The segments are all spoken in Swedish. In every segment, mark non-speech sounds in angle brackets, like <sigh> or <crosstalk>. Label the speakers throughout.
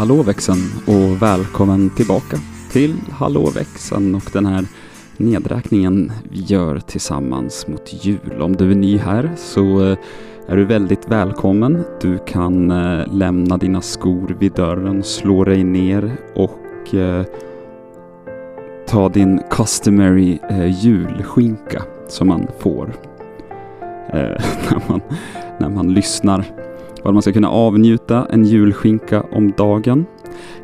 Speaker 1: Hallå växeln och välkommen tillbaka till Hallå växeln och den här nedräkningen vi gör tillsammans mot jul. Om du är ny här så eh, är du väldigt välkommen. Du kan eh, lämna dina skor vid dörren, slå dig ner och eh, ta din customary julskinka som man får <laughs> när, man, när man lyssnar. Vad man ska kunna avnjuta en julskinka om dagen.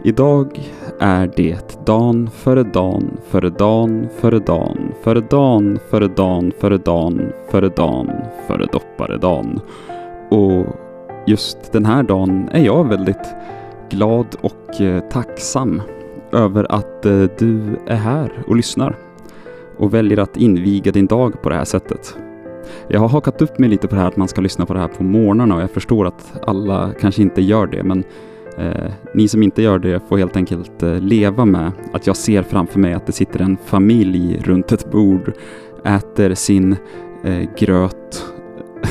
Speaker 1: Idag är det dan före dan före dan före dan före dan före dan före dan före dan före dopparedan. Och just den här dagen är jag väldigt glad och eh, tacksam över att eh, du är här och lyssnar och väljer att inviga din dag på det här sättet. Jag har hakat upp mig lite på det här att man ska lyssna på det här på morgnarna och jag förstår att alla kanske inte gör det men eh, ni som inte gör det får helt enkelt eh, leva med att jag ser framför mig att det sitter en familj runt ett bord, äter sin eh, gröt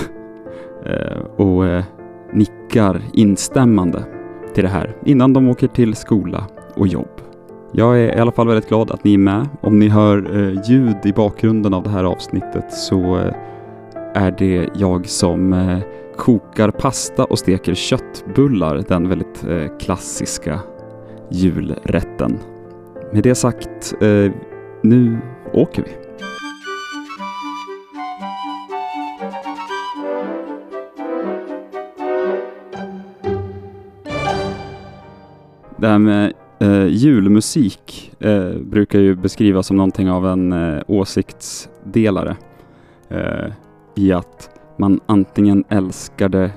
Speaker 1: <laughs> eh, och eh, nickar instämmande till det här innan de åker till skola och jobb. Jag är i alla fall väldigt glad att ni är med. Om ni hör eh, ljud i bakgrunden av det här avsnittet så eh, är det jag som eh, kokar pasta och steker köttbullar, den väldigt eh, klassiska julrätten. Med det sagt, eh, nu åker vi. Det här med eh, julmusik eh, brukar ju beskrivas som någonting av en eh, åsiktsdelare eh, i att man antingen älskar det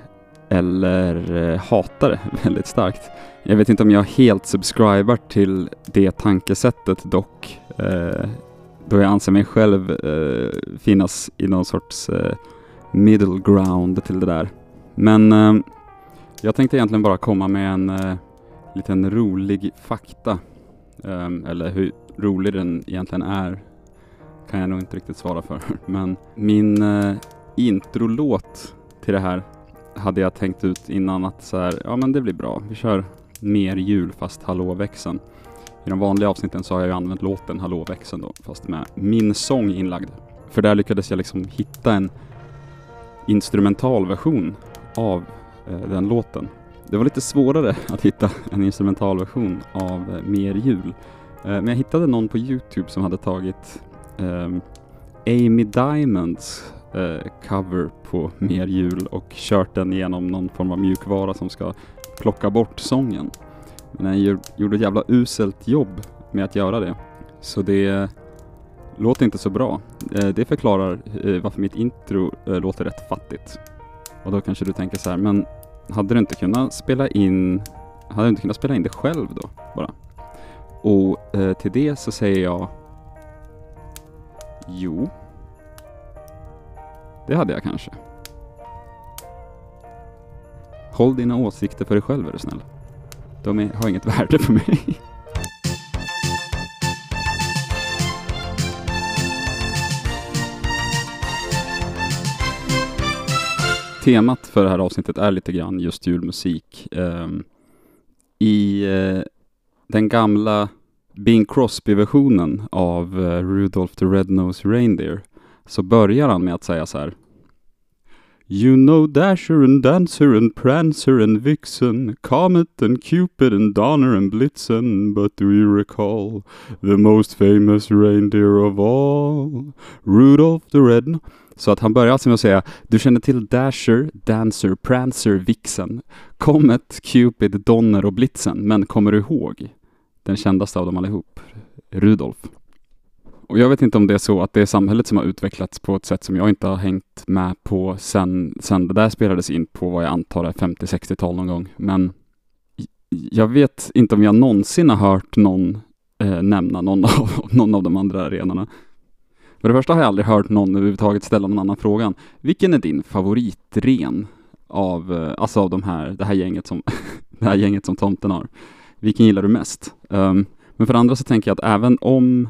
Speaker 1: eller eh, hatar det <laughs> väldigt starkt. Jag vet inte om jag helt subscribar till det tankesättet dock, eh, då jag anser mig själv eh, finnas i någon sorts eh, middle ground till det där. Men eh, jag tänkte egentligen bara komma med en eh, liten rolig fakta. Eller hur rolig den egentligen är kan jag nog inte riktigt svara för. <laughs> Men min eh, introlåt till det här hade jag tänkt ut innan att så här, ja men det blir bra. Vi kör mer jul fast hallåväxeln. I de vanliga avsnitten så har jag ju använt låten Hallåväxeln då, fast med min sång inlagd. För där lyckades jag liksom hitta en instrumental version av eh, den låten. Det var lite svårare <laughs> att hitta en instrumentalversion av eh, Mer jul. Eh, men jag hittade någon på Youtube som hade tagit ehm, Amy Diamonds eh, cover på Mer jul och kört den genom någon form av mjukvara som ska plocka bort sången. Men den gjorde ett jävla uselt jobb med att göra det. Så det låter inte så bra. Eh, det förklarar eh, varför mitt intro eh, låter rätt fattigt. Och då kanske du tänker så här, men hade du inte kunnat spela in hade du inte kunnat spela in det själv då bara? Och eh, till det så säger jag Jo. Det hade jag kanske. Håll dina åsikter för dig själv är du snäll. De är, har inget värde för mig. Temat för det här avsnittet är lite grann just julmusik. Ehm, I eh, den gamla Bing Crosby-versionen av uh, Rudolph the Red-Nosed Reindeer så börjar han med att säga så här. You know Dasher and Dancer and Prancer and Vixen, Comet and Cupid and Donner and Blitzen, but do you recall the most famous reindeer of all? Rudolph the Red... Så att han börjar alltså med att säga, du känner till Dasher, Dancer, Prancer, Vixen, Comet, Cupid, Donner och Blitzen, men kommer du ihåg den kändaste av dem allihop, Rudolf? Och jag vet inte om det är så att det är samhället som har utvecklats på ett sätt som jag inte har hängt med på sen, sen det där spelades in på vad jag antar är 50-60-tal någon gång. Men jag vet inte om jag någonsin har hört någon eh, nämna någon av, <laughs> någon av de andra arenorna. För det första har jag aldrig hört någon överhuvudtaget ställa någon annan frågan. Vilken är din favoritren av, eh, alltså av de här, det här gänget som, <laughs> det här gänget som tomten har? Vilken gillar du mest? Um, men för det andra så tänker jag att även om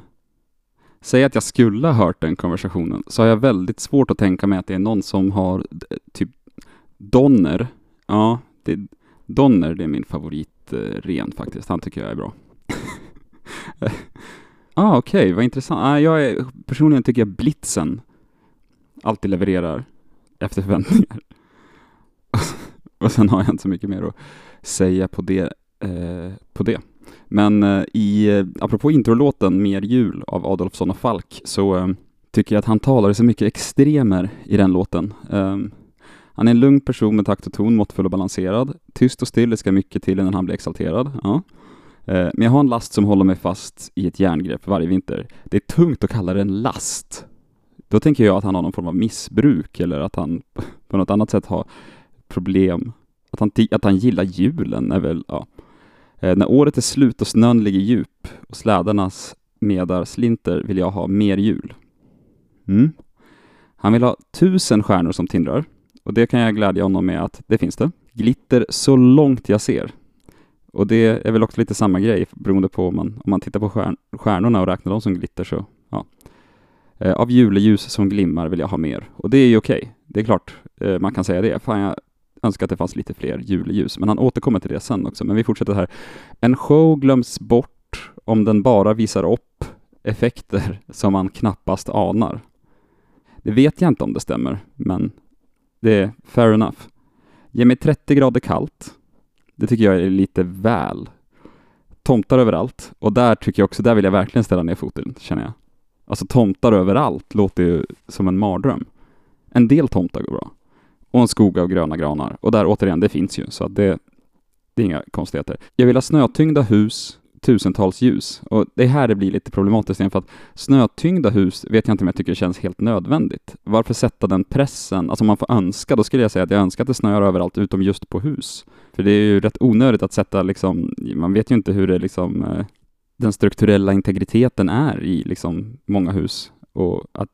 Speaker 1: Säg att jag skulle ha hört den konversationen, så har jag väldigt svårt att tänka mig att det är någon som har typ Donner. Ja, det, Donner det är min favorit eh, ren faktiskt. Han tycker jag är bra. <laughs> ah, okej, okay, vad intressant. Ah, jag är, personligen tycker jag Blitzen alltid levererar efter förväntningar. <laughs> och sen har jag inte så mycket mer att säga på det. Eh, på det. Men eh, i, eh, apropå introlåten Mer jul av Adolfsson och Falk så eh, tycker jag att han talar så mycket extremer i den låten. Ehm, han är en lugn person med takt och ton, måttfull och balanserad. Tyst och still, det ska mycket till innan han blir exalterad. Ja. Eh, men jag har en last som håller mig fast i ett järngrepp varje vinter. Det är tungt att kalla det en last. Då tänker jag att han har någon form av missbruk eller att han <laughs> på något annat sätt har problem. Att han, att han gillar julen är väl, ja. Eh, när året är slut och snön ligger djup och slädarnas medar slinter vill jag ha mer jul. Mm. Han vill ha tusen stjärnor som tindrar och det kan jag glädja honom med att det finns det. Glitter så långt jag ser. Och det är väl också lite samma grej beroende på om man, om man tittar på stjärn, stjärnorna och räknar dem som glitter så, ja. Eh, av juleljus som glimmar vill jag ha mer. Och det är ju okej. Okay. Det är klart, eh, man kan säga det. Fan, jag önskar att det fanns lite fler juleljus. Men han återkommer till det sen också. Men vi fortsätter här. En show glöms bort om den bara visar upp effekter som man knappast anar. Det vet jag inte om det stämmer, men det är fair enough. Ge mig 30 grader kallt. Det tycker jag är lite väl. Tomtar överallt. Och där tycker jag också, där vill jag verkligen ställa ner foten, känner jag. Alltså tomtar överallt låter ju som en mardröm. En del tomtar går bra. Och en skog av gröna granar. Och där återigen, det finns ju, så att det, det är inga konstigheter. Jag vill ha snötyngda hus tusentals ljus. Och det är här det blir lite problematiskt igen, för att snötyngda hus vet jag inte om jag tycker känns helt nödvändigt. Varför sätta den pressen? Alltså om man får önska, då skulle jag säga att jag önskar att det snöar överallt utom just på hus. För det är ju rätt onödigt att sätta liksom, man vet ju inte hur det liksom, eh, den strukturella integriteten är i liksom många hus. Och att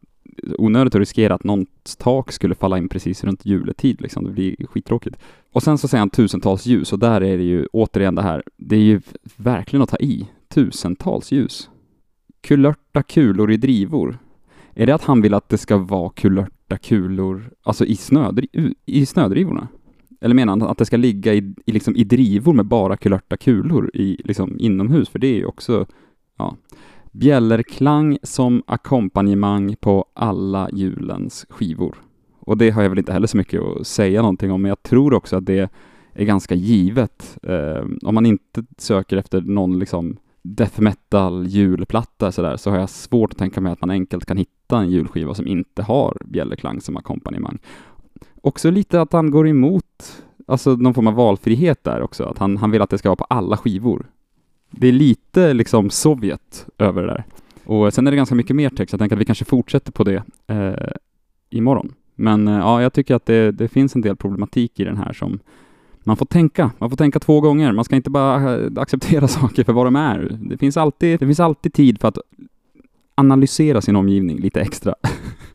Speaker 1: onödigt att riskera att någons tak skulle falla in precis runt juletid. Liksom. Det blir skittråkigt. Och sen så säger han tusentals ljus och där är det ju återigen det här, det är ju verkligen att ta i. Tusentals ljus. Kulörta kulor i drivor. Är det att han vill att det ska vara kulörta kulor, alltså i, snödri i snödrivorna? Eller menar han att det ska ligga i, i, liksom, i drivor med bara kulörta kulor i, liksom, inomhus? För det är ju också, ja. Bjällerklang som ackompanjemang på alla julens skivor. Och det har jag väl inte heller så mycket att säga någonting om, men jag tror också att det är ganska givet. Eh, om man inte söker efter någon liksom death metal julplatta sådär, så har jag svårt att tänka mig att man enkelt kan hitta en julskiva som inte har bjällerklang som ackompanjemang. Också lite att han går emot alltså någon form av valfrihet där också, att han, han vill att det ska vara på alla skivor det är lite liksom Sovjet över det där. Och sen är det ganska mycket mer text, jag tänker att vi kanske fortsätter på det eh, imorgon. Men eh, ja, jag tycker att det, det, finns en del problematik i den här som man får tänka, man får tänka två gånger. Man ska inte bara eh, acceptera <laughs> saker för vad de är. Det finns alltid, det finns alltid tid för att analysera sin omgivning lite extra. <laughs>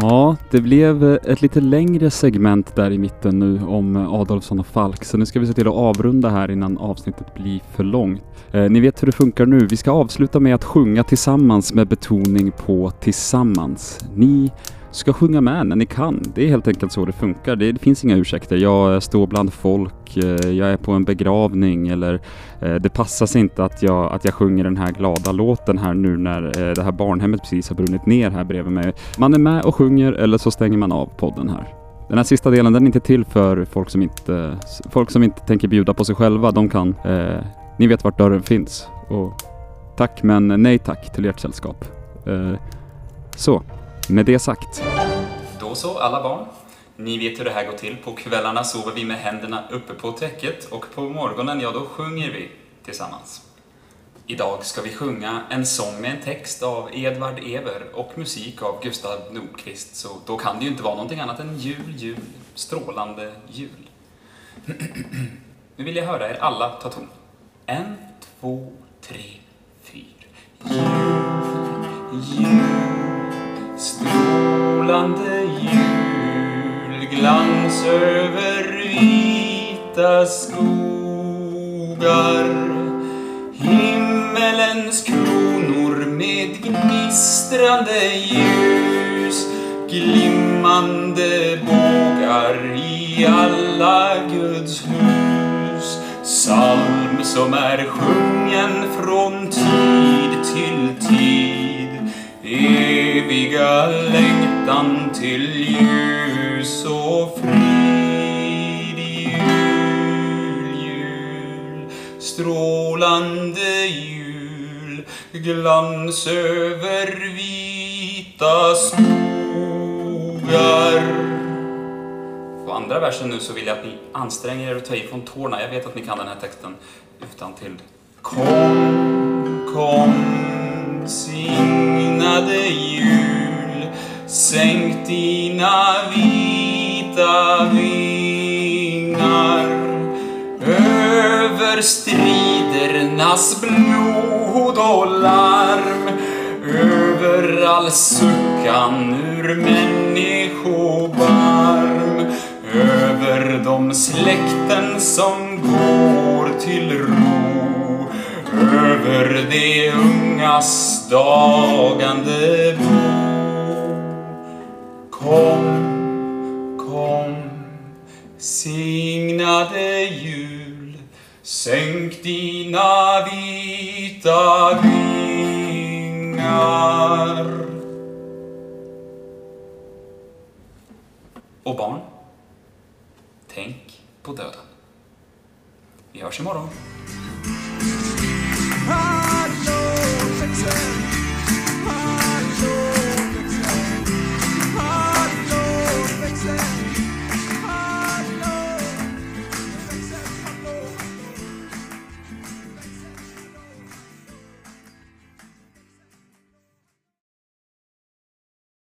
Speaker 1: Ja, det blev eh, ett lite längre segment där i mitten nu om eh, Adolfsson och Falk, så nu ska vi se till att avrunda här innan avsnittet blir för långt. Eh, ni vet hur det funkar nu. Vi ska avsluta med att sjunga tillsammans med betoning på tillsammans. Ni ska sjunga med när ni kan. Det är helt enkelt så det funkar. Det, det finns inga ursäkter. Jag står bland folk, eh, jag är på en begravning eller eh, det passar sig inte att jag, att jag sjunger den här glada låten här nu när eh, det här barnhemmet precis har brunnit ner här bredvid mig. Man är med och sjunger eller så stänger man av podden här. Den här sista delen den är inte till för folk som inte, folk som inte tänker bjuda på sig själva. De kan, eh, ni vet vart dörren finns. Och tack men nej tack till ert sällskap. Eh, så. Med det sagt.
Speaker 2: Då så, alla barn. Ni vet hur det här går till. På kvällarna sover vi med händerna uppe på täcket och på morgonen, ja, då sjunger vi tillsammans. Idag ska vi sjunga en sång med en text av Edvard Ever och musik av Gustav Nordqvist, så då kan det ju inte vara någonting annat än jul, jul, strålande jul. <clears throat> Nu vill jag höra er alla ta ton. En, två, tre, fyra. Jul, jul Strålande julglans över vita skogar Himmelens kronor med
Speaker 1: gnistrande ljus, glimmande bågar i alla Guds hus. Psalm som är sjungen från tid till tid, eviga längtan till ljus och frid. Jul, jul, strålande jul, glans över vita skogar. På andra versen nu så vill jag att ni anstränger er och tar i från tårna. Jag vet att ni kan den här texten utan till. Kom, kom, signade jul, sänk dina vita vingar. Över stridernas blod och larm, över all suckan ur människobarm, över de släkten som går till ro, över de ungas dagande sänk dina vita vingar. Och barn, tänk på döden. Vi hörs imorgon.